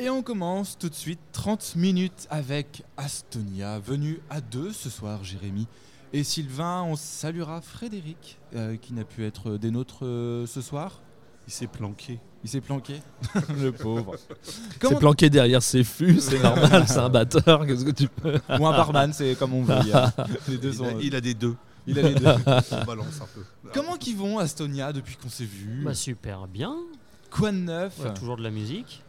Et on commence tout de suite 30 minutes avec Astonia, venu à deux ce soir, Jérémy. Et Sylvain, on saluera Frédéric, euh, qui n'a pu être des nôtres euh, ce soir. Il s'est planqué. Il s'est planqué, le pauvre. C'est planqué derrière ses fûts, c'est normal, c'est un batteur, qu'est-ce que tu peux Ou un barman, c'est comme on veut. il y a- Les deux Il sont. a, il a des deux. il a les deux. On balance un peu. Comment qu'ils vont, Astonia, depuis qu'on s'est vu Bah super bien, Quoi de neuf? Ouais, toujours de la musique.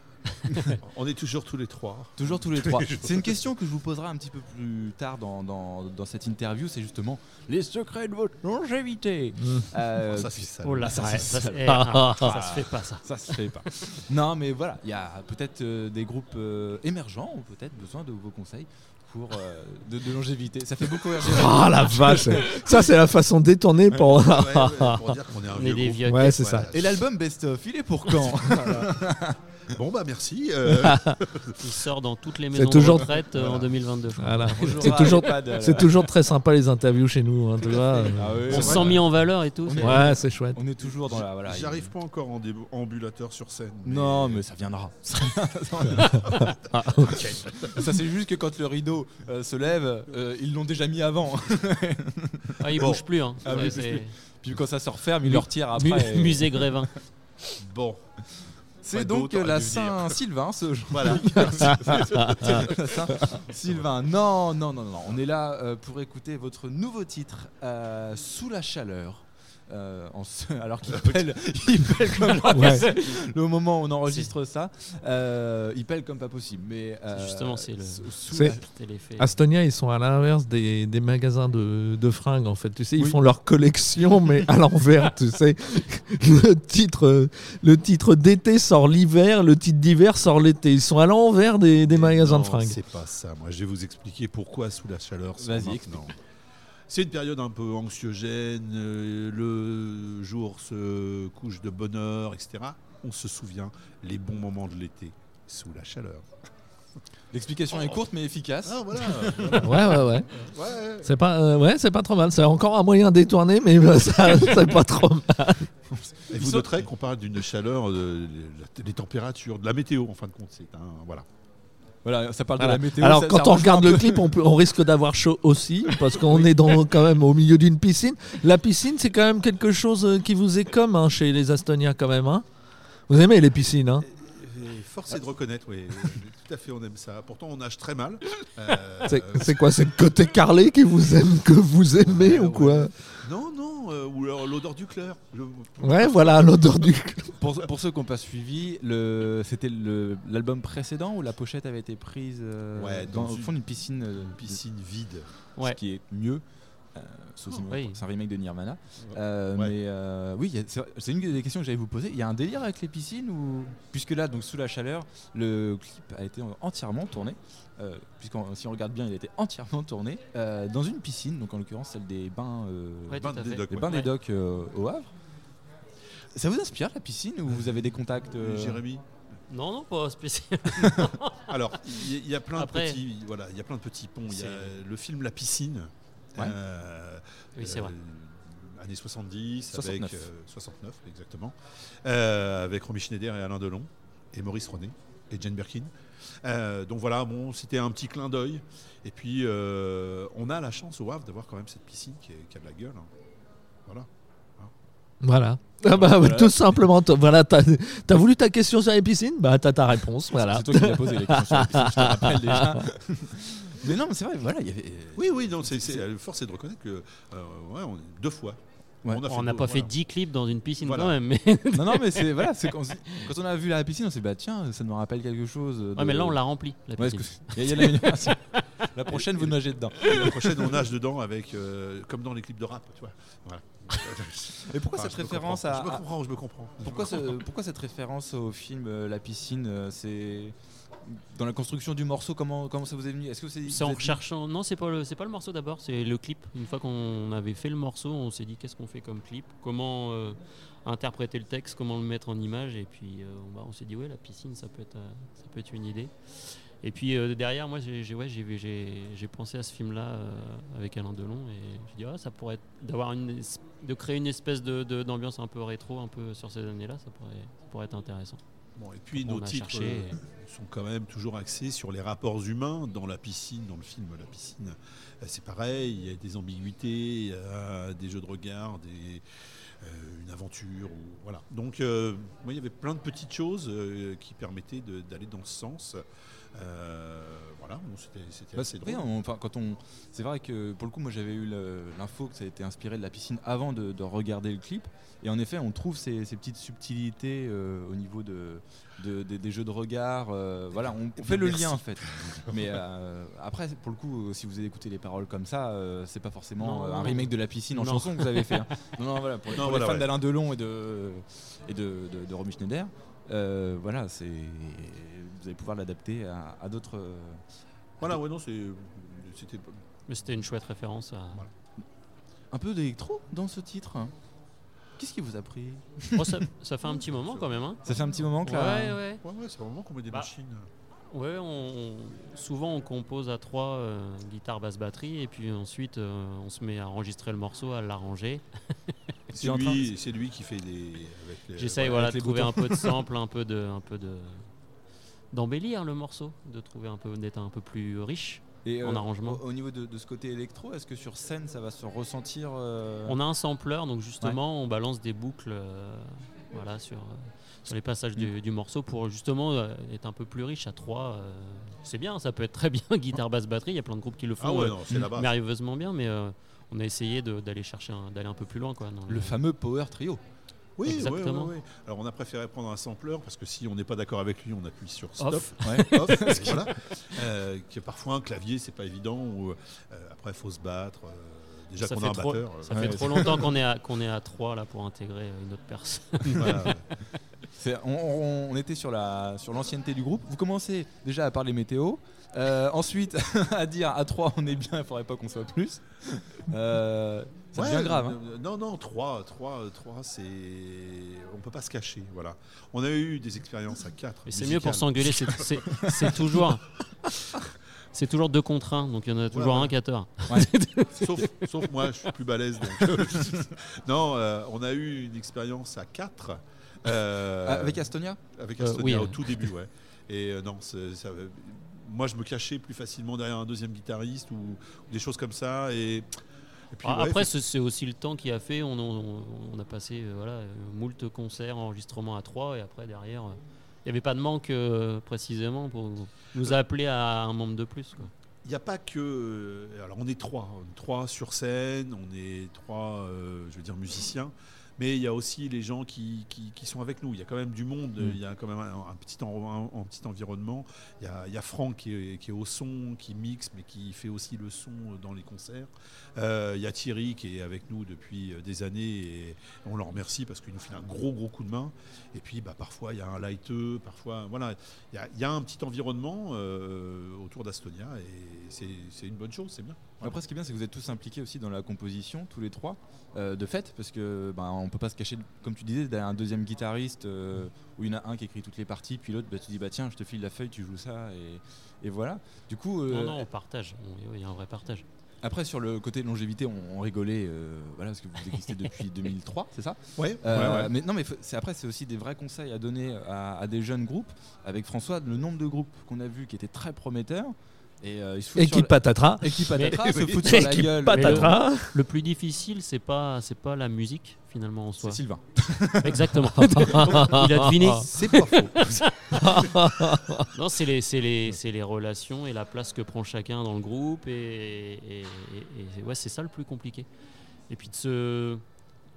On est toujours tous les trois. Toujours tous les trois. C'est une question que je vous poserai un petit peu plus tard dans, dans, dans cette interview, c'est justement les secrets de votre longévité. Euh, ça, c'est ça. Oh là, ça, ouais, c'est ça, ça. se- eh, ah, ça se fait pas ça. ça se fait pas. non, mais voilà, il y a peut-être euh, des groupes euh, émergents ont peut-être besoin de vos conseils euh, de, de longévité. Ça fait beaucoup rire. Ah la vache Ça, c'est la façon détournée pour. Ouais, ouais, pour dire qu'on est un On est vieux des groupe. vieux. Ouais, c'est Voilà. ça. Et l'album Best of, il est pour quand Bon bah merci. euh, Il sort dans toutes les C'est maisons toujours- de retraite euh, en 2022. je crois. Voilà. C'est toujours, euh, c'est toujours très sympa les interviews chez nous, hein, tu vois. euh. Ah oui, On se sent mis en valeur et tout. Est- Ouais, c'est chouette. On est toujours dans la. Voilà, J'arrive pas encore en déambulateur sur scène. mais- Non, mais ça viendra. ça, c'est juste que quand le rideau euh, se lève, euh, ils l'ont déjà mis avant. Ah, il Bon. bouge plus. Hein. Ah il bouge plus. Puis quand ça se referme, ils le retirent Mu- après. Musée Grévin. Bon, C'est donc la. Saint-Sylvain ce jour. voilà. La Saint-Sylvain. Non, non, non, non. On est là euh, pour écouter votre nouveau titre, euh, Sous la chaleur. Euh, en ce- alors qu'il pèle, il pèle comme pas Ouais. possible. Le moment où on enregistre ça, euh, il pèle comme pas possible. Mais euh, justement, c'est le- sous-. Astonia, ils sont à l'inverse des, des magasins de, de fringues en fait. Tu sais, ils Oui. font leur collection mais à l'envers. Tu sais, le titre, euh, le titre d'été sort l'hiver, le titre d'hiver sort l'été. Ils sont à l'envers des, des magasins Non, de fringues. C'est pas ça. Moi, je vais vous expliquer pourquoi sous la chaleur. Vas-y, maintenant. C'est une période un peu anxiogène. euh, le jour se couche de bonne heure, etc. On se souvient les bons moments de l'été sous la chaleur. L'explication est courte mais efficace. Ah voilà. Ouais, ouais, ouais. ouais. C'est pas, euh, ouais, c'est pas trop mal. C'est encore un moyen détourné, mais bah, ça, c'est pas trop mal. Et vous noterez qu'on parle d'une chaleur, euh, les températures, de la météo en fin de compte. C'est un voilà. Voilà, ça parle Voilà. de la météo. Alors, ça- quand ça on regarde le clip, on, peut- on risque d'avoir chaud aussi, parce qu'on est dans, quand même au milieu d'une piscine. La piscine, c'est quand même quelque chose euh, qui vous est comme hein, chez les Astoniens, quand même. hein. vous aimez les piscines hein force est de reconnaître, oui, tout à fait, on aime ça. Pourtant, on nage très mal. Euh, C'est quoi C'est le côté carrelé qui vous aime, que vous aimez Ouais, ou quoi ouais. Non, non, euh, ou alors l'odeur du clair. Je- Ouais, voilà, l'odeur du. Pour, pour ceux qui n'ont pas suivi, le- c'était le- l'album précédent où la pochette avait été prise euh, Ouais, dans, dans au une fond d'une piscine, euh, Piscine vide. ce qui est mieux. euh, sauf si- Oui. C'est un remake de Nirvana. Euh, Ouais. Mais euh, oui, a- c'est une des questions que j'allais vous poser. Il y a un délire avec les piscines ou puisque là, donc sous la chaleur, le clip a été entièrement tourné. Euh, puisqu'on si on regarde bien, il a été entièrement tourné euh, dans une piscine, donc en l'occurrence celle des bains, euh, Ouais, des fait. docks, les ouais. bains des docks euh, au Havre. Ça vous inspire la piscine ou vous avez des contacts euh, Jérémy Non, non, pas spécial. Alors, il y, a- il y a plein Après- de petits, voilà, il y a plein de petits ponts. Il y a le film La piscine. Ouais. euh, Oui, c'est euh, vrai. Années 70, 69. avec euh, 69 exactement, euh, avec Romy Schneider et Alain Delon et Maurice René et Jane Birkin. Euh, donc voilà, bon, c'était un petit clin d'œil. Et puis, euh, on a la chance au Havre d'avoir quand même cette piscine qui, est- qui a de la gueule. hein. Voilà. Voilà. Ah bah, Voilà. Tout simplement. Voilà, t'as as voulu ta question sur les piscines? Bah, t'as ta réponse. Voilà. C'est toi qui m'as posé les questions sur la piscine, je te rappelle déjà. mais non, mais c'est vrai, voilà, il y avait. Oui, oui, non, c'est, force est de reconnaître que euh, ouais, on, deux fois. Ouais. On n'a pas fait voilà. 10 clips dans une piscine Voilà. quand même. Mais... Non, non, mais c'est voilà, c'est quand, quand on a vu la piscine, on s'est dit bah tiens, ça nous rappelle quelque chose. de- Ouais, mais là, on l'a rempli. La Ouais, que- y a- y a. La prochaine, vous nagez dedans. La prochaine, on nage dedans avec, euh, comme dans les clips de rap, tu vois. Voilà. Et pourquoi cette je me référence comprends. à, Je me à- comprends, je me comprends. pourquoi, ce- pourquoi cette référence au film euh, La piscine euh, C'est dans la construction du morceau. Comment comment ça vous est venu? Est-ce que c'est en recherchant. Non, c'est pas le, c'est pas le morceau d'abord, c'est le clip. Une fois qu'on avait fait le morceau, on s'est dit qu'est-ce qu'on fait comme clip, comment euh, interpréter le texte, comment le mettre en image, et puis euh, on, on s'est dit ouais, la piscine, ça peut être, euh, ça peut être une idée. Et puis euh, derrière, moi, j'ai, ouais, j'ai, pensé à ce film-là avec Alain Delon, et j'ai dit ah, ça pourrait être d'avoir une, de créer une espèce de, de- d'ambiance un peu rétro, un peu sur ces années-là, ça pourrait, ça pourrait être intéressant. Bon, et puis On nos titres cherché. euh, sont quand même toujours axés sur les rapports humains dans la piscine, dans le film La piscine. Euh, C'est pareil, il y a des ambiguïtés, il y a des jeux de regard, des, euh, une aventure. Ou, voilà. Donc euh, moi, il y avait plein de petites choses euh, qui permettaient d'aller dans ce sens. Euh, voilà, bon, c'était c'était Bah, assez c'est vrai, drôle. on- enfin, quand on, c'est vrai que pour le coup, moi j'avais eu l'info que ça a été inspiré de la piscine avant de, de regarder le clip, et en effet, on trouve ces, ces petites subtilités euh, au niveau de, de- des- des jeux de regard. euh, voilà, on, on fait le Merci. lien en fait. Mais euh, après, pour le coup, si vous avez écouté les paroles comme ça, euh, c'est pas forcément Non, euh, un remake de la piscine en Non. chanson que vous avez fait. hein. Non, non, voilà, pour, Non, pour voilà, les fans ouais. d'Alain Delon et de et de, de, de Romy Schneider. Euh, voilà, c'est vous allez pouvoir l'adapter à, à d'autres. Voilà, ouais, non, c'est- c'était Mais c'était une chouette référence à. Un peu d'électro dans ce titre. hein. Qu'est-ce qui vous a pris? Oh, ça, ça fait un petit moment quand même. Hein. Ça fait un petit moment que là. Ouais, ouais. Ouais, ouais, c'est vraiment qu'on met des Bah, machines. Ouais, on, souvent on compose à trois, euh, guitare, basse, batterie, et puis ensuite euh, on se met à enregistrer le morceau, à l'arranger. C'est lui, c'est lui qui fait les. avec les- J'essaye voilà, de trouver boutons. un peu de sample, un peu de, un peu de d'embellir le morceau, de trouver un peu d'être un peu plus riche. Et, En arrangement. Au, au niveau de, de ce côté électro, est-ce que sur scène ça va se ressentir euh, On a un sampler, donc justement on balance des boucles, euh, voilà, sur, euh, sur les passages du, du morceau pour justement euh, être un peu plus riche à trois. euh, c'est bien, ça peut être très bien guitare, basse, batterie. Il y a plein de groupes qui le font Ah ouais, euh, non, c'est là-bas. merveilleusement bien, mais euh, on a essayé d'aller chercher, un- d'aller un peu plus loin, quoi. dans le fameux power trio Oui, Exactement. ouais. Alors on a préféré prendre un sampler parce que si on n'est pas d'accord avec lui, on appuie sur stop. Off. Ouais. Off, et voilà. Euh, que parfois un clavier, c'est pas évident. Ou euh, après, il faut se battre. euh, déjà ça qu'on fait trop, batteur. euh, ça Ouais, fait trop longtemps qu'on est à qu'on est à trois là pour intégrer une autre personne. voilà. C'est- on, on- était sur la sur l'ancienneté du groupe. Vous commencez déjà à parler météo. Euh, ensuite, à dire à 3 on est bien, il faudrait pas qu'on soit plus. Euh, ça Ouais, devient grave. hein. euh, Non, non, 3, 3, 3 c'est. On peut pas se cacher. Voilà. On a eu des expériences à 4. Mais c'est mieux pour s'engueuler, c'est- c'est c'est toujours c'est toujours deux contre un, donc il y en a toujours ouais. un qui a tort. sauf, sauf moi, je suis plus balèze. donc. non, euh, on a eu une expérience à 4. Ah, Avec Astonia Avec Euh, Astonia oui, au euh. tout début, ouais. Et euh, non, ça- moi je me cachais plus facilement derrière un deuxième guitariste ou, ou des choses comme ça. Et, puis, Ah, ouais, Après, faut- c'est aussi le temps qui a fait. On, on- on a passé euh, voilà, euh, moult concerts, enregistrements à trois, et après derrière, euh, il n'y avait pas de manque euh, précisément pour nous appeler à un membre de plus. Quoi. il n'y a pas que. euh, Alors on est trois, on est trois sur scène, on est trois, euh, je veux dire musiciens. Mais il y a aussi les gens qui, qui, qui sont avec nous. Il y a quand même du monde. Mm. Il y a quand même un, un petit, en- un- un petit environnement. Il y a, il y a Franck qui est, qui est au son, qui mixe, mais qui fait aussi le son dans les concerts. Euh, il y a Thierry qui est avec nous depuis euh, des années et on le remercie parce qu'il nous file un gros gros coup de main. Et puis bah, parfois il y a un lighteux, parfois voilà, il y a, il y a un petit environnement euh, autour d'Astonia et c'est c'est une bonne chose, c'est bien. Après, ce qui est bien, c'est que vous êtes tous impliqués aussi dans la composition, tous les trois, euh, de fait, parce que ben, on peut pas se cacher, comme tu disais, derrière un deuxième guitariste euh, où il y en a un qui écrit toutes les parties, puis l'autre, bah, tu dis bah tiens, je te file la feuille, tu joues ça, et, et voilà. Du coup, euh, Non, non, on partage. On- Il y a un vrai partage. après sur le côté longévité, on, on rigolait, euh, voilà, parce que vous existez depuis 2003, c'est ça? Ouais, Euh, Mais non, mais c'est après, c'est aussi des vrais conseils à donner à, à des jeunes groupes. Avec François, le nombre de groupes qu'on a vu qui étaient très prometteurs. Et euh, ils se foutent sur Équipe patatras. Équipe patatras, se foutent sur la Équipe gueule. patatras. Le plus difficile, c'est pas c'est pas la musique finalement en C'est soi. Sylvain. Exactement. Il a deviné. C'est pas faux. Non, c'est les, c'est les, c'est les relations et la place que prend chacun dans le groupe. Et, et- et- et- ouais, c'est ça le plus compliqué. Et puis de se,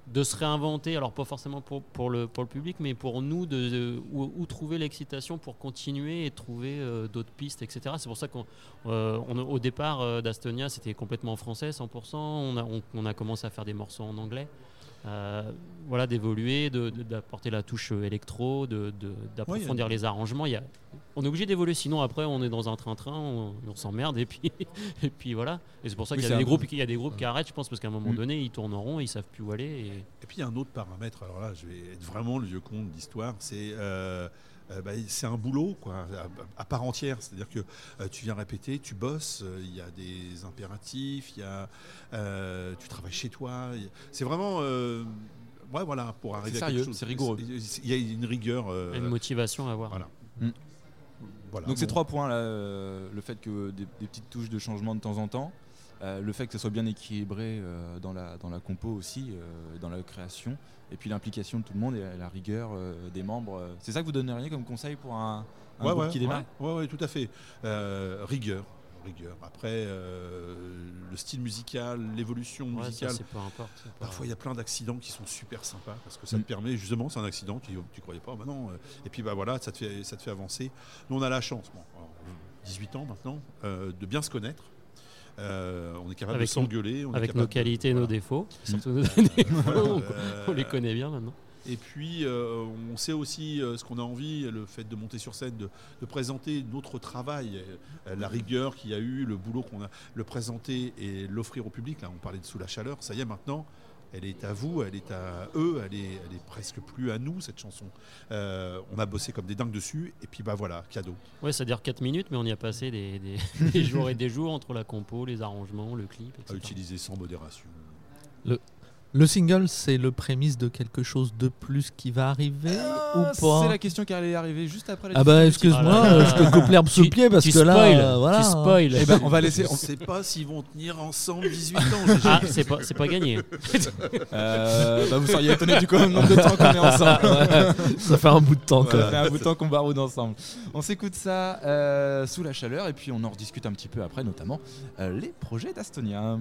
de se réinventer, alors pas forcément pour, le, pour public, mais pour nous, de, où, trouver l'excitation pour continuer et trouver euh, d'autres pistes, etc. C'est pour ça qu'au au départ euh, d'Astonia, c'était complètement français, 100%. On a, on a commencé à faire des morceaux en anglais. Euh, voilà, d'évoluer, de- de- d'apporter la touche euh, électro, de- de- d'approfondir y les arrangements. Il y a, on est obligé d'évoluer, sinon après on est dans un train-train, on, on s'emmerde et puis, et puis voilà. Et c'est pour ça Oui, qu'il y c'est a des un- groupes, qui- il y a des groupes qui arrêtent, je pense, parce qu'à un moment Mm. donné ils tournent en rond, ils savent plus où aller. Et... Et puis il y a un autre paramètre, alors là je vais être vraiment le vieux con de l'histoire, c'est euh, euh, bah, c'est un boulot quoi, à, à part entière, c'est-à-dire que euh, tu viens répéter, tu bosses, euh, il y a des impératifs, il y a, euh, tu travailles chez toi, a- c'est vraiment... euh, ouais, voilà, pour arriver à sérieux, quelque chose. c'est rigoureux. Il y a une rigueur. euh, Une motivation à avoir. voilà. Mm. voilà, Donc c'est bon. trois points là, euh, le fait que des, des petites touches de changement de temps en temps, euh, le fait que ce soit bien équilibré euh, dans, la, dans la compo aussi, euh, dans la création, et puis l'implication de tout le monde et la, la rigueur euh, des membres. C'est ça que vous donneriez comme conseil pour un, un Ouais, groupe ouais, qui démarre? ouais, ouais, ouais, tout à fait. Euh, rigueur. Rigueur. Après, euh, le style musical, l'évolution Ouais, ça, musicale. c'est peu importe. Parfois, il y a plein d'accidents qui sont super sympas parce que ça Mm. te permet, justement, c'est un accident, tu ne croyais pas, maintenant. et puis, bah voilà, ça te fait, ça te fait avancer. Nous, on a la chance, bon, alors, 18 ans maintenant, euh, de bien se connaître. Euh, on est capable Avec de s'engueuler. Avec nos qualités et nos défauts. Surtout nos défauts, on- Euh, on les connaît bien maintenant. Et puis, euh, on sait aussi euh, ce qu'on a envie, le fait de monter sur scène, de, de présenter notre travail, euh, la rigueur qu'il y a eu, le boulot qu'on a, le présenter et l'offrir au public. Là, on parlait de Sous la chaleur. Ça y est, maintenant, elle est à vous, elle est à eux, elle est, elle est presque plus à nous, cette chanson. Euh, on a bossé comme des dingues dessus. Et puis, bah voilà, cadeau. Ouais, ça dure 4 minutes, mais on y a passé des, des- des jours et des jours entre la compo, les arrangements, le clip, À etc. utiliser sans modération. Le single, c'est le prémisse de quelque chose de plus qui va arriver ou Ah, pas C'est la question qui allait arriver juste après la Ah bah excuse-moi, Ah là euh, là. je te coupe l'herbe sous le pied parce tu que là, spoil, euh, voilà. tu spoil. Eh ben, on va laisser. On ne sait pas s'ils vont tenir ensemble 18 ans. Ah, c'est pas, c'est pas gagné. Euh, bah, vous seriez étonné du nombre de temps qu'on est ensemble. Ouais, ça fait un bout de temps quand Ça fait un bout de temps qu'on baroude ensemble. On s'écoute ça euh, sous la chaleur et puis on en rediscute un petit peu après, notamment euh, les projets d'Astonia.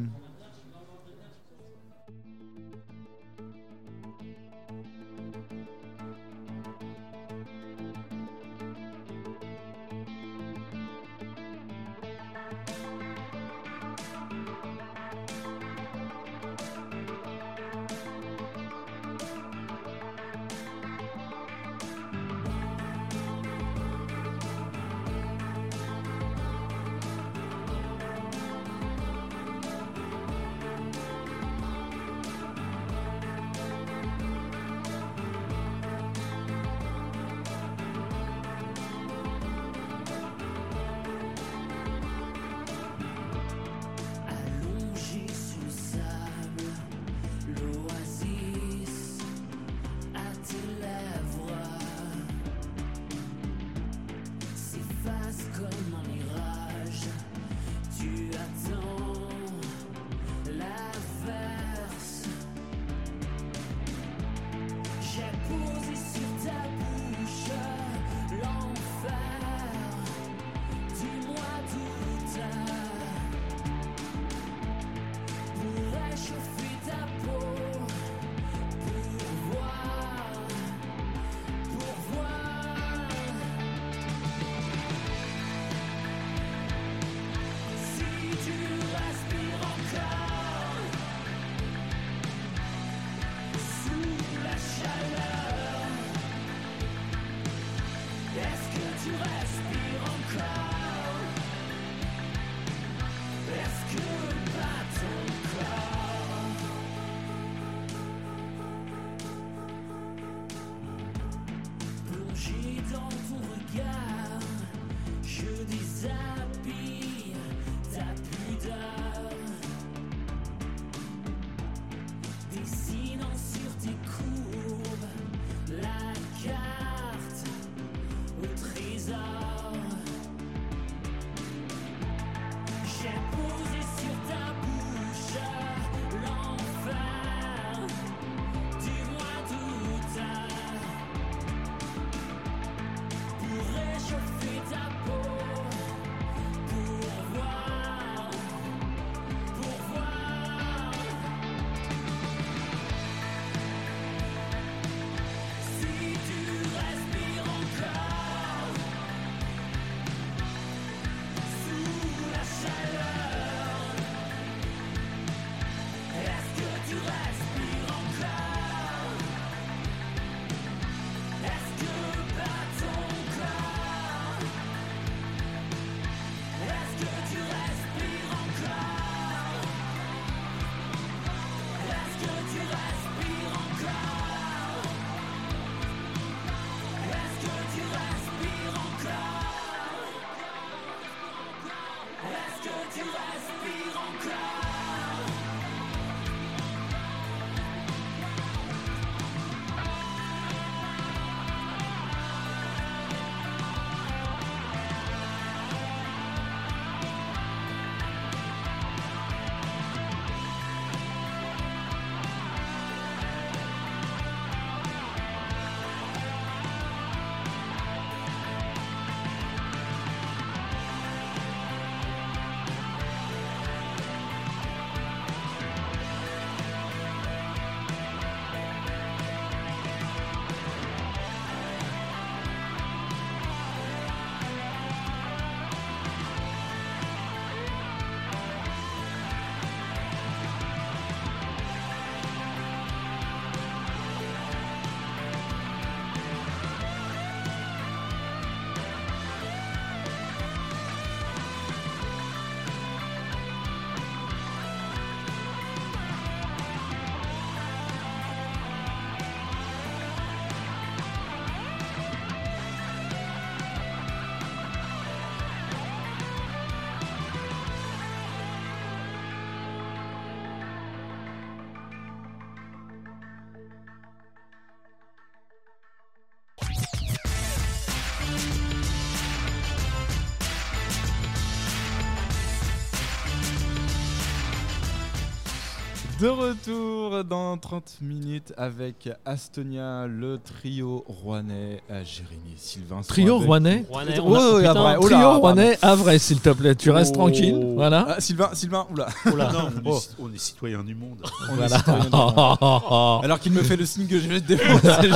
De retour dans 30 minutes avec Astonia, le trio rouennais, euh, Jérémy Sylvain. Trio rouennais putain, Trio rouennais, à vrai, s'il te plaît. Tu restes Oh. tranquille. Voilà. Ah, Sylvain, Sylvain, oula. oh. Non, on, est, ci- on est citoyen du monde. On est Voilà. citoyen du monde. Alors qu'il me fait le signe que je vais te défoncer.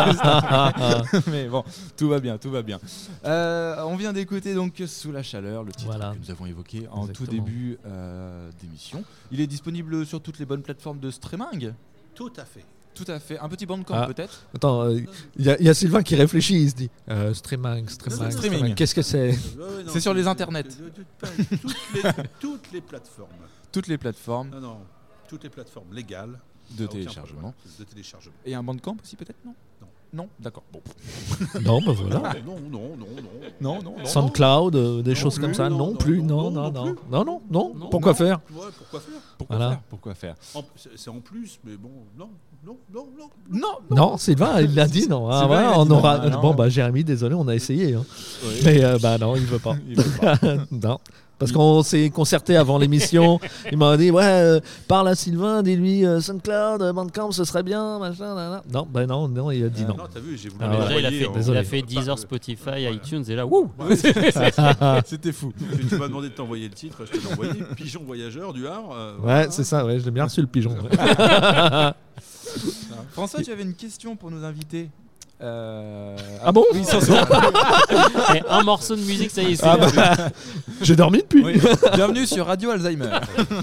Mais bon, tout va bien, tout va bien. Euh, on vient d'écouter donc Sous la chaleur, le titre Voilà. que nous avons évoqué en tout début euh, d'émission. Il est disponible sur toutes les bonnes plateformes de streaming. Tout à fait. Tout à fait. Un petit bandcamp Ah. peut-être Attends, euh, il y, a- il y a Sylvain qui réfléchit, il se dit euh, streaming, streaming, Streaming. Qu'est-ce que c'est C'est sur les internets. toutes, les, toutes les plateformes. Toutes les plateformes Non, non, toutes les plateformes légales. de Aucun téléchargement. problème. De téléchargement. Et un bandcamp aussi peut-être non? Non. D'accord. Bon. Non, bah voilà. Non, non, non, non, non. Non, non. SoundCloud, euh, des Non choses comme ça, non, plus, non, non, non, non, non, non non, non, non, Non. Pourquoi Non. faire Ouais, pourquoi faire? Pourquoi Voilà. faire? Pourquoi faire? En- c'est- C'est en plus, mais bon, non, non, non, non. Non, Non, Sylvain, il l'a dit, non. Ah, on aura. ah, non. Bon, bah, Jérémy, désolé, on a essayé. hein. Oui. Mais euh, bah non, il veut pas. Il veut pas. non. Parce qu'on s'est concerté avant l'émission. il m'a dit Ouais, euh, parle à Sylvain, dis-lui euh, SoundCloud, euh, Bandcamp, ce serait bien. Machin. Non, bah non, non, il a dit Ah, non. Non, t'as vu, j'ai voulu Ah. Déjà, il a fait, il a fait Deezer, Spotify, Voilà. iTunes, et là, wouh Ouais, C'était fou. tu m'as demandé de t'envoyer le titre, je te l'ai envoyé. Pigeon voyageur du Havre. euh, Ouais, voilà. c'est ça, ouais, je l'ai bien reçu le pigeon. François, tu avais une question pour nos invités. Euh, Ah bon Oui, sans soin. Et un morceau de musique, ça y est, c'est Ah bah, J'ai dormi depuis. Oui. Bienvenue sur Radio Alzheimer.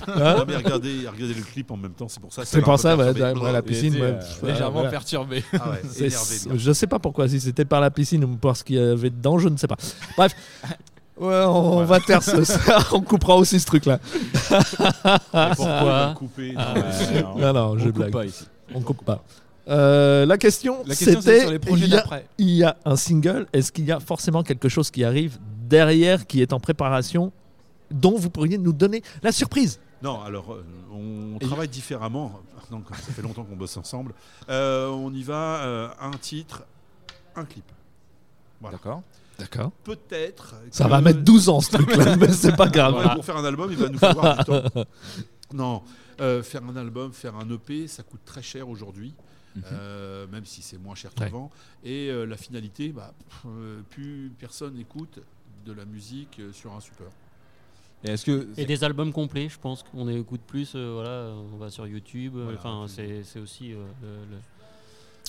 Hein Non, mais regardez, regardez le clip en même temps, c'est pour ça. C'est m'a pour peu ça, ouais, perturbé. ouais, la piscine, ouais, euh, pff, légèrement voilà. perturbé. Ah ouais, C'est- énervé. bien. Je sais pas pourquoi, si c'était par la piscine ou par ce qu'il y avait dedans, je ne sais pas. Bref, ouais, on Voilà. va taire ce, ça, on coupera aussi ce truc-là. Pourquoi Couper, Ah, non, ouais, non, Non, non, on je coupe blague. pas ici. On coupe pas. Euh, la question, La question, c'est c'était sur les projets il, y a, d'après. il y a un single, est-ce qu'il y a forcément quelque chose qui arrive derrière, qui est en préparation, dont vous pourriez nous donner la surprise? Non, alors euh, on Et- travaille différemment. Ça fait longtemps qu'on bosse ensemble. Euh, on y va euh, un titre, un clip. Voilà. D'accord. D'accord. Peut-être. Ça que- va mettre 12 ans ce truc-là, mais c'est pas grave. Pour faire un album, il va nous falloir du temps. Non, euh, faire un album, faire un EP, ça coûte très cher aujourd'hui. Mhm. euh, même si c'est moins cher Ouais. qu'avant. Et euh, la finalité, bah, pff, euh, plus personne écoute de la musique euh, sur un support. Et est-ce que Et des albums complets, je pense qu'on écoute plus. euh, voilà, on va sur YouTube. Voilà. Enfin, c'est aussi. euh, le-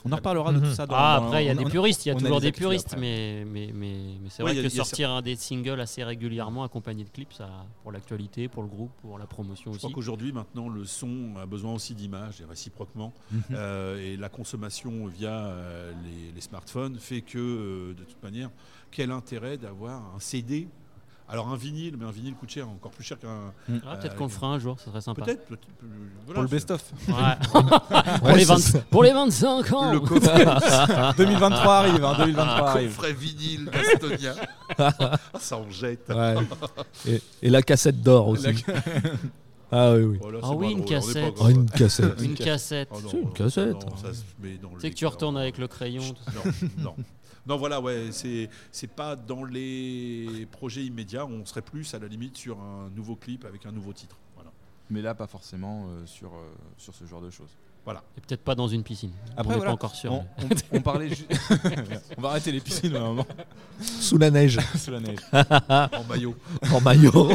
on en reparlera de tout Mhm. ça dans Ah, dans- après, il y a on- des puristes. Il y a toujours des puristes, mais, mais, mais, mais c'est vrai a- que sortir un des singles assez régulièrement accompagné de clips, ça, pour l'actualité, pour le groupe, pour la promotion Je aussi. crois qu'aujourd'hui, maintenant, le son a besoin aussi d'images et réciproquement. Mhm. Euh, et la consommation via euh, les, les smartphones fait que, euh, de toute manière, quel intérêt d'avoir un CD Alors un vinyle, mais un vinyle coûte cher, encore plus cher qu'un. Ah, Peut-être Euh, qu'on le fera un jour, ça serait sympa. Peut-être. peut- voilà, Pour le best-of. Ouais. pour, Ouais, les ça, 20 ça- pour les 25 ans Le coffret, 2023 arrive, hein, 2023 arrive. coffret vinyle d'Estonia. Ça en jette. Ouais. Et, et la cassette d'or aussi. Ah oui, oui. Oh là, Ah oui, une drôle, on est pas cassette. Oh, une cassette. Une cassette. Oh non, C'est une non, cassette. Tu sais que tu retournes avec le crayon. tout ça. Non, non. Non, voilà, ouais, c'est c'est pas dans les projets immédiats. On serait plus à la limite sur un nouveau clip avec un nouveau titre. Voilà. Mais là, pas forcément euh, sur, euh, sur ce genre de choses. Et peut-être pas dans une piscine. Après, on n'est voilà, pas encore sûr. On, mais- on- on parlait ju- on va arrêter les piscines à un moment Sous la neige, sous la neige. En maillot. en maillot.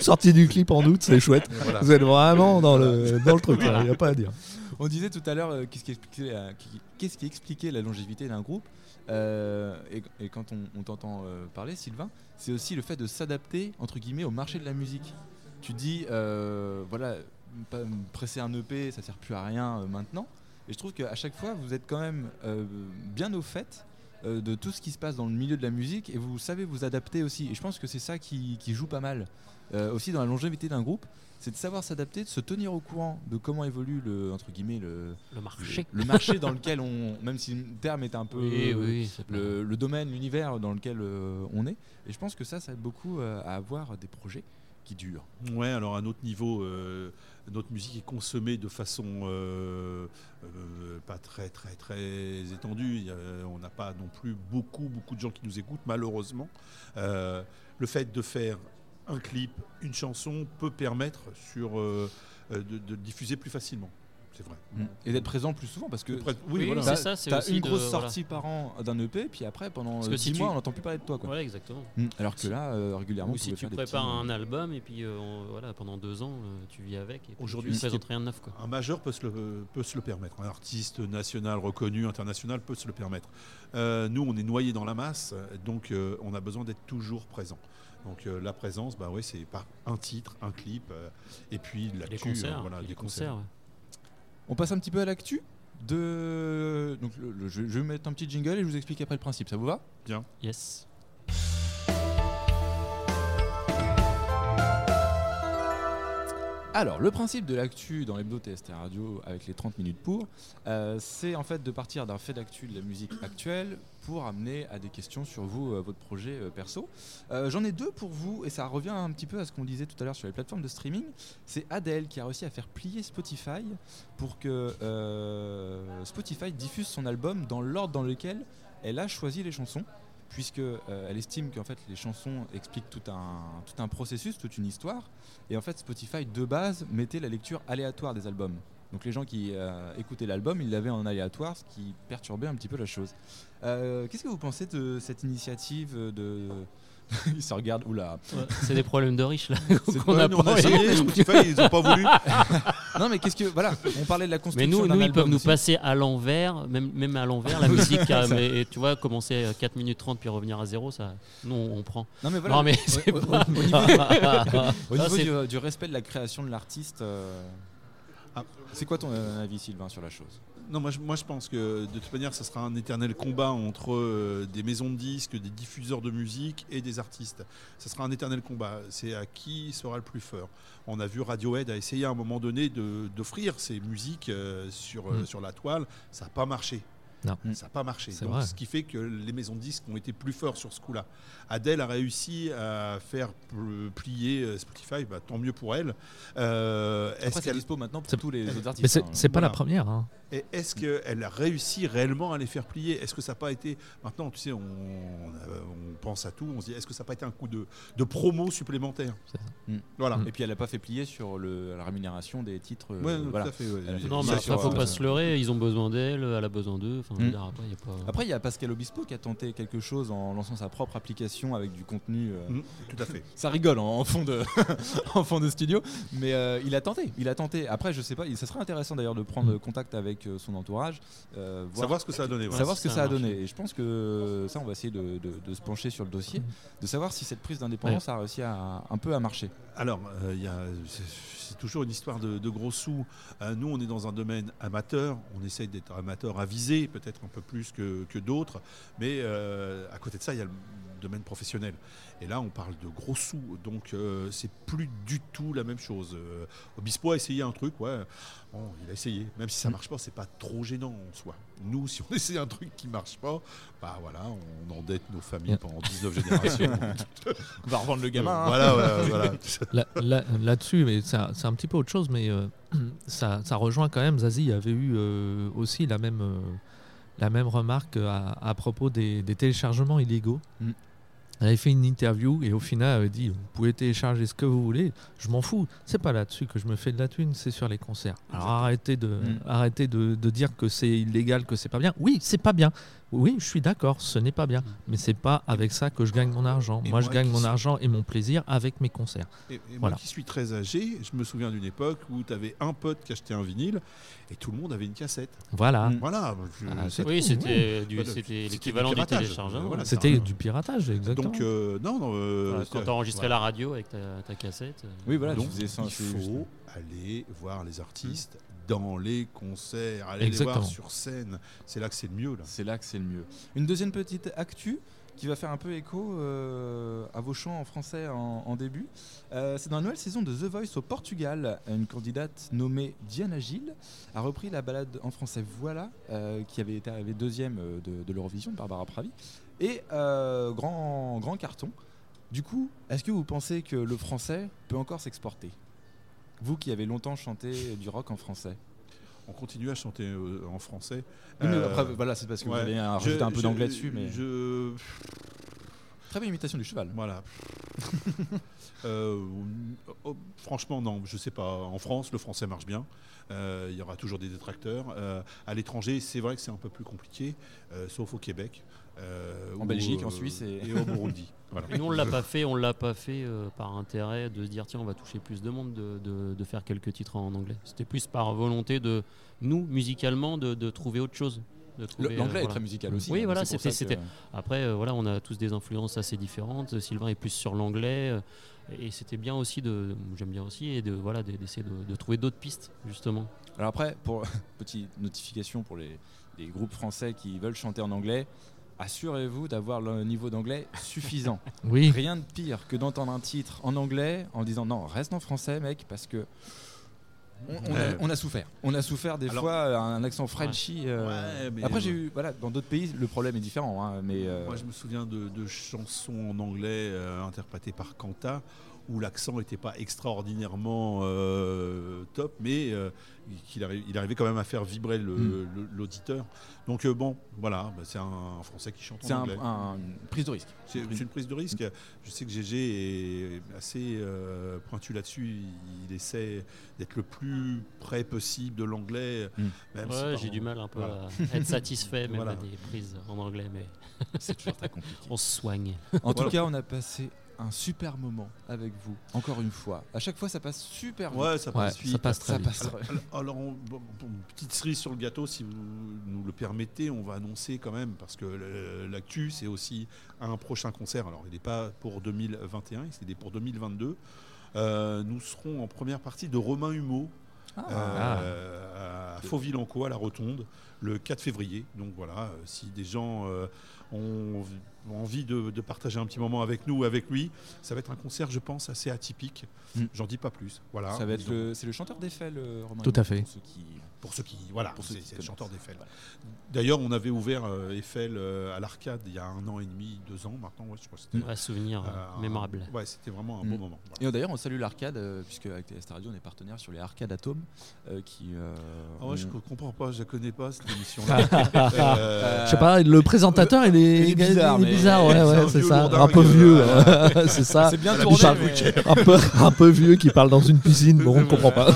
Sorti du clip en août, c'est chouette. Et voilà. Vous êtes vraiment dans le, dans le truc, il n'y a pas à dire. On disait tout à l'heure euh, qu'est-ce qui, expliquait qu'est-ce qui expliquait la longévité d'un groupe? Euh, et, quand on, t'entend euh, parler, Sylvain, c'est aussi le fait de s'adapter entre guillemets au marché de la musique. Tu dis, euh, voilà, presser un EP, ça sert plus à rien maintenant. Et je trouve qu'à chaque fois, vous êtes quand même bien au fait de tout ce qui se passe dans le milieu de la musique et vous savez vous adapter aussi. Et je pense que c'est ça qui, joue pas mal aussi dans la longévité d'un groupe, c'est de savoir s'adapter, de se tenir au courant de comment évolue le entre guillemets le, Le marché. le marché dans lequel on, même si le terme est un peu Oui, oui, le, le domaine, l'univers dans lequel euh, on est. Et je pense que ça, ça aide beaucoup euh, à avoir des projets qui durent. Ouais, alors à un autre niveau, euh, notre musique est consommée de façon euh, euh, pas très très très étendue. On n'a pas non plus beaucoup beaucoup de gens qui nous écoutent, malheureusement. Euh, le fait de faire un clip, une chanson peut permettre sur, euh, euh, de, de diffuser plus facilement. C'est vrai. Mm. Et d'être présent plus souvent parce que Oui, oui, voilà. c'est ça, c'est une de- grosse voilà. sortie par an d'un EP, puis après pendant Parce que 10 si tu- mois on n'entend plus parler de toi. Quoi. Voilà, exactement. Mm. Alors que là, euh, régulièrement, Ou si tu prépares petits- un album et puis euh, on- voilà, pendant deux ans, euh, tu vis avec. Aujourd'hui, tu rien de neuf. Quoi. Un majeur peut se, le, peut se le permettre. Un artiste national reconnu, international peut se le permettre. Euh, nous, on est noyé dans la masse, donc euh, on a besoin d'être toujours présent. Donc euh, la présence, bah ouais, c'est pas un titre, un clip, euh, et puis Les l'actu, concerts, euh, voilà, des concerts. concerts. ouais. On passe un petit peu à l'actu. De... Donc, le- le- je, je vais mettre un petit jingle et je vous explique après le principe. Ça vous va? Yes. Alors, le principe de l'actu dans l'hebdo TST Radio avec les 30 minutes pour, euh, c'est en fait de partir d'un fait d'actu de la musique actuelle pour amener à des questions sur vous, euh, votre projet euh, perso. J'en ai deux pour vous et ça revient un petit peu à ce qu'on disait tout à l'heure sur les plateformes de streaming. C'est Adele qui a réussi à faire plier Spotify pour que Spotify diffuse son album dans l'ordre dans lequel elle a choisi les chansons puisque euh, elle estime qu'en fait les chansons expliquent tout un, tout un processus, toute une histoire. Et en fait, Spotify de base mettait la lecture aléatoire des albums. Donc les gens qui euh, écoutaient l'album, ils l'avaient en aléatoire, ce qui perturbait un petit peu la chose. Euh, Qu'est-ce que vous pensez de cette initiative de... Ils se regardent, oula. C'est des problèmes de riches là. Qu'on Ouais, a nous, on pas a essayé, Spotify, ils n'ont pas voulu. Non mais qu'est-ce que... Voilà, on parlait de la Mais construction nous, d'un nous ils peuvent nous passer à l'envers, même, même à l'envers, la musique. car- mais, tu vois, commencer à 4 minutes 30 puis revenir à zéro, ça, nous on, on prend. Non mais voilà, Non mais au- pas- niveau, au niveau c'est- du, du respect de la création de l'artiste, euh, Ah. c'est quoi ton euh, avis Sylvain sur la chose? Non, moi je, moi je pense que de toute manière, ça sera un éternel combat entre euh, des maisons de disques, des diffuseurs de musique et des artistes. Ça sera un éternel combat. C'est à qui sera le plus fort. On a vu Radiohead a essayé à un moment donné d'offrir ses musiques euh, sur, euh, Mm. sur la toile. Ça n'a pas marché. Non. Ça n'a pas marché. Donc, vrai. ce qui fait que les maisons de disques ont été plus forts sur ce coup-là. Adele a réussi à faire pl- plier euh, Spotify. Bah, tant mieux pour elle. Euh, est-ce qu'elle dispo maintenant pour C'est- tous les autres artistes. Mais c'est hein. pas Voilà. la première. hein. et est-ce qu'elle a réussi réellement à les faire plier? Est-ce que ça n'a pas été. Maintenant, tu sais, on, on- pense à tout, on se dit est-ce que ça n'a pas été un coup de, de promo supplémentaire? Mm. Voilà. Mm. Et puis elle n'a pas fait plier sur le, la rémunération des titres. euh, Ouais, voilà. tout à fait. ouais. Non, mais Ça, après, sur, faut euh, pas se leurrer. Ils ont besoin d'elle, elle a besoin d'eux. Enfin, Mm. dire, après, y a pas. Après, il y a Pascal Obispo qui a tenté quelque chose en lançant sa propre application avec du contenu. euh, Mm, tout à fait. Ça rigole en, en fond de, en fond de studio, mais euh, il a tenté. Il a tenté. Après, je sais pas. Ça serait intéressant d'ailleurs de prendre contact avec euh, son entourage, euh, voir, Savoir ce que ça a donné. ouais. savoir ce que ça ça a donné. Et je pense que ça, on va essayer de, de- de se pencher sur le dossier, de savoir si cette prise d'indépendance a réussi à, un peu à marcher. Alors, euh, il y a- c'est toujours une histoire de, de gros sous. Euh, nous, on est dans un domaine amateur. On essaye d'être amateur avisé, peut-être un peu plus que, que d'autres. Mais euh, à côté de ça, il y a le domaine professionnel. Et là, on parle de gros sous. Donc, euh, c'est plus du tout la même chose. Euh, Obispo a essayé un truc, ouais. Bon, il a essayé. Même si ça Mm. marche pas, c'est pas trop gênant en soi. Nous, si on essaie un truc qui marche pas, bah voilà, on endette nos familles pendant 19 générations. On va revendre le gamin. hein. voilà, voilà, voilà. Là- là- Là-dessus, mais c'est un, petit peu autre chose, mais euh, ça, ça rejoint quand même. Zazie avait eu aussi la même, la même remarque à, à propos des, des téléchargements illégaux. Mm. Elle avait fait une interview et au final, elle avait dit Vous pouvez télécharger ce que vous voulez, je m'en fous. C'est pas là-dessus que je me fais de la thune, c'est sur les concerts. Alors arrêtez, de, Mm. arrêtez de, de dire que c'est illégal, que c'est pas bien. Oui, c'est pas bien. Oui, je suis d'accord, ce n'est pas bien. Mais c'est pas avec ça que je gagne mon argent. Moi, je gagne mon suis- argent et mon plaisir avec mes concerts. Et, et moi Voilà. qui suis très âgé, je me souviens d'une époque où tu avais un pote qui achetait un vinyle et tout le monde avait une cassette. Voilà. Voilà. je- Ah, Oui, c'était Voilà, l'équivalent du téléchargement. Voilà, C'était du piratage, exactement. Donc, euh, non, non. euh, Voilà, Quand tu enregistrais voilà. la radio avec ta, ta cassette. euh, Oui, voilà. Donc, tu faisais ça, il faut juste- aller voir les artistes dans les concerts, aller les voir Exactement. sur scène. C'est là que c'est le mieux. Là. C'est là que c'est le mieux. Une deuxième petite actu qui va faire un peu écho euh, à vos chants en français en, en début. Euh, c'est dans la nouvelle saison de The Voice au Portugal. Une candidate nommée Diana Gilles a repris la balade en français Voilà, euh, qui avait été arrivée deuxième de, de l'Eurovision de Barbara Pravi. Et euh, grand, grand carton. Du coup, est-ce que vous pensez que le français peut encore s'exporter? Vous qui avez longtemps chanté du rock en français. On continue à chanter euh, en français. Oui, mais Euh, après, voilà, c'est parce que ouais. vous Je- rajouté un peu d'anglais dessus, mais. Je... Très belle imitation du cheval. Voilà. Euh, oh, franchement, non, je sais pas. En France, le français marche bien. Euh, il y aura toujours des détracteurs. Euh, à l'étranger, c'est vrai que c'est un peu plus compliqué, sauf au Québec. Euh, En Belgique, en euh, Suisse et- et au Burundi. Voilà. Et nous, on l'a pas fait, on l'a pas fait euh, par intérêt de se dire tiens, on va toucher plus de monde, de, de- de faire quelques titres en anglais. C'était plus par volonté de nous, musicalement, de, de trouver autre chose. L'anglais euh, est très musical aussi. Oui, hein, voilà, c'était- que- Après, euh, voilà, on a tous des influences assez différentes. Sylvain est plus sur l'anglais. euh, et c'était bien aussi de, j'aime bien aussi, et de voilà, de- d'essayer de, de trouver d'autres pistes justement. Alors après, pour petite notification pour les, les groupes français qui veulent chanter en anglais, assurez-vous d'avoir le niveau d'anglais suffisant. Oui. Rien de pire que d'entendre un titre en anglais en disant non, reste en français, mec, parce que on, on a, Ouais. on a souffert. On a souffert des Alors- fois euh, un accent Frenchy. euh, Ouais, Après, euh, j'ai eu voilà, dans d'autres pays, le problème est différent, hein, mais euh, Moi, je me souviens de, de chansons en anglais euh, interprétées par Kanta où l'accent n'était pas extraordinairement euh, top, mais euh, qu'il arri- il arrivait quand même à faire vibrer Mm. le- l'auditeur. Donc euh, bon, voilà, bah, c'est un, un Français qui chante c'est en anglais. un- une prise de risque. C'est c'est une prise de risque. Je sais que GG est assez euh, pointu là-dessus. Il essaie d'être le plus près possible de l'anglais. Mm. Ouais, par- j'ai du mal un peu Voilà. à être satisfait même Voilà. à des prises en anglais, mais C'est toujours très compliqué. on se soigne. En tout Voilà. cas, on a passé un super moment avec vous, encore une fois. À chaque fois, ça passe super vite. Ouais, ça Ouais, passe ça vite. passe très ça vite. passe Alors, alors, on- bon, bon, petite cerise sur le gâteau, si vous nous le permettez, on va annoncer quand même, parce que l'actu, c'est aussi un prochain concert. Alors, il n'est pas pour 2021, il est pour 2022. Euh, nous serons en première partie de Romain Humeau Ah. euh, à Fauville-en-Caux, à la Rotonde, le 4 février. Donc voilà, euh, si des gens euh, ont, ont envie de, de partager un petit moment avec nous ou avec lui, ça va être un concert, je pense, assez atypique. Mm. J'en dis pas plus. Voilà. Ça va être Disons, le, c'est le chanteur d'Eiffel, euh, Romain. Tout à fait. Pour ceux qui, Pour ceux qui, voilà, Pour ceux c'est le chanteur d'Eiffel. Voilà. D'ailleurs, on avait ouvert euh, Eiffel euh, à l'Arcade il y a un an et demi, deux ans maintenant. Ouais, je crois c'était Un souvenir euh, un- mémorable. Ouais, c'était vraiment un Mm. beau moment. voilà. Et d'ailleurs, on salue l'arcade, euh, puisque avec TS Radio, on est partenaire sur les arcades Atom, euh, qui. euh, Ah ouais, je ont- comprends pas, je la connais pas cette émission-là. Euh, Je sais pas, le présentateur il est, il est bizarre, il est mais- bizarre, ouais, c'est ouais, un c'est ça, un peu vieux, c'est ça. C'est bien tourné. Un peu, un peu vieux qui parle dans une piscine, bon, on comprend pas.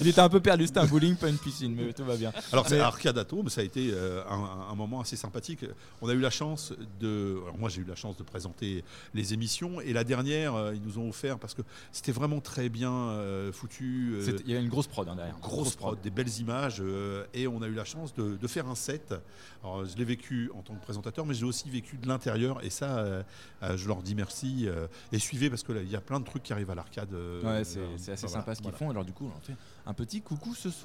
Il était un peu perdu, c'était un bowling, pas une piscine, mais tout va bien. Alors, c'est Mais- Arcade Atom, ça a été euh, un, un moment assez sympathique. On a eu la chance de. Alors, moi, j'ai eu la chance de présenter les émissions. Et la dernière, euh, ils nous ont offert, parce que c'était vraiment très bien euh, foutu. Il y a une grosse prod hein, derrière. grosse prod, des belles images, et on a eu la chance de, de faire un set. Alors, je l'ai vécu en tant que présentateur, mais j'ai aussi vécu de l'intérieur, et ça, je leur dis merci. et suivez, parce que là, il y a plein de trucs qui arrivent à l'arcade. Ouais, c'est c'est assez voilà, sympa ce qu'ils voilà. font. Alors, du coup, on en fait un petit coucou ce soir.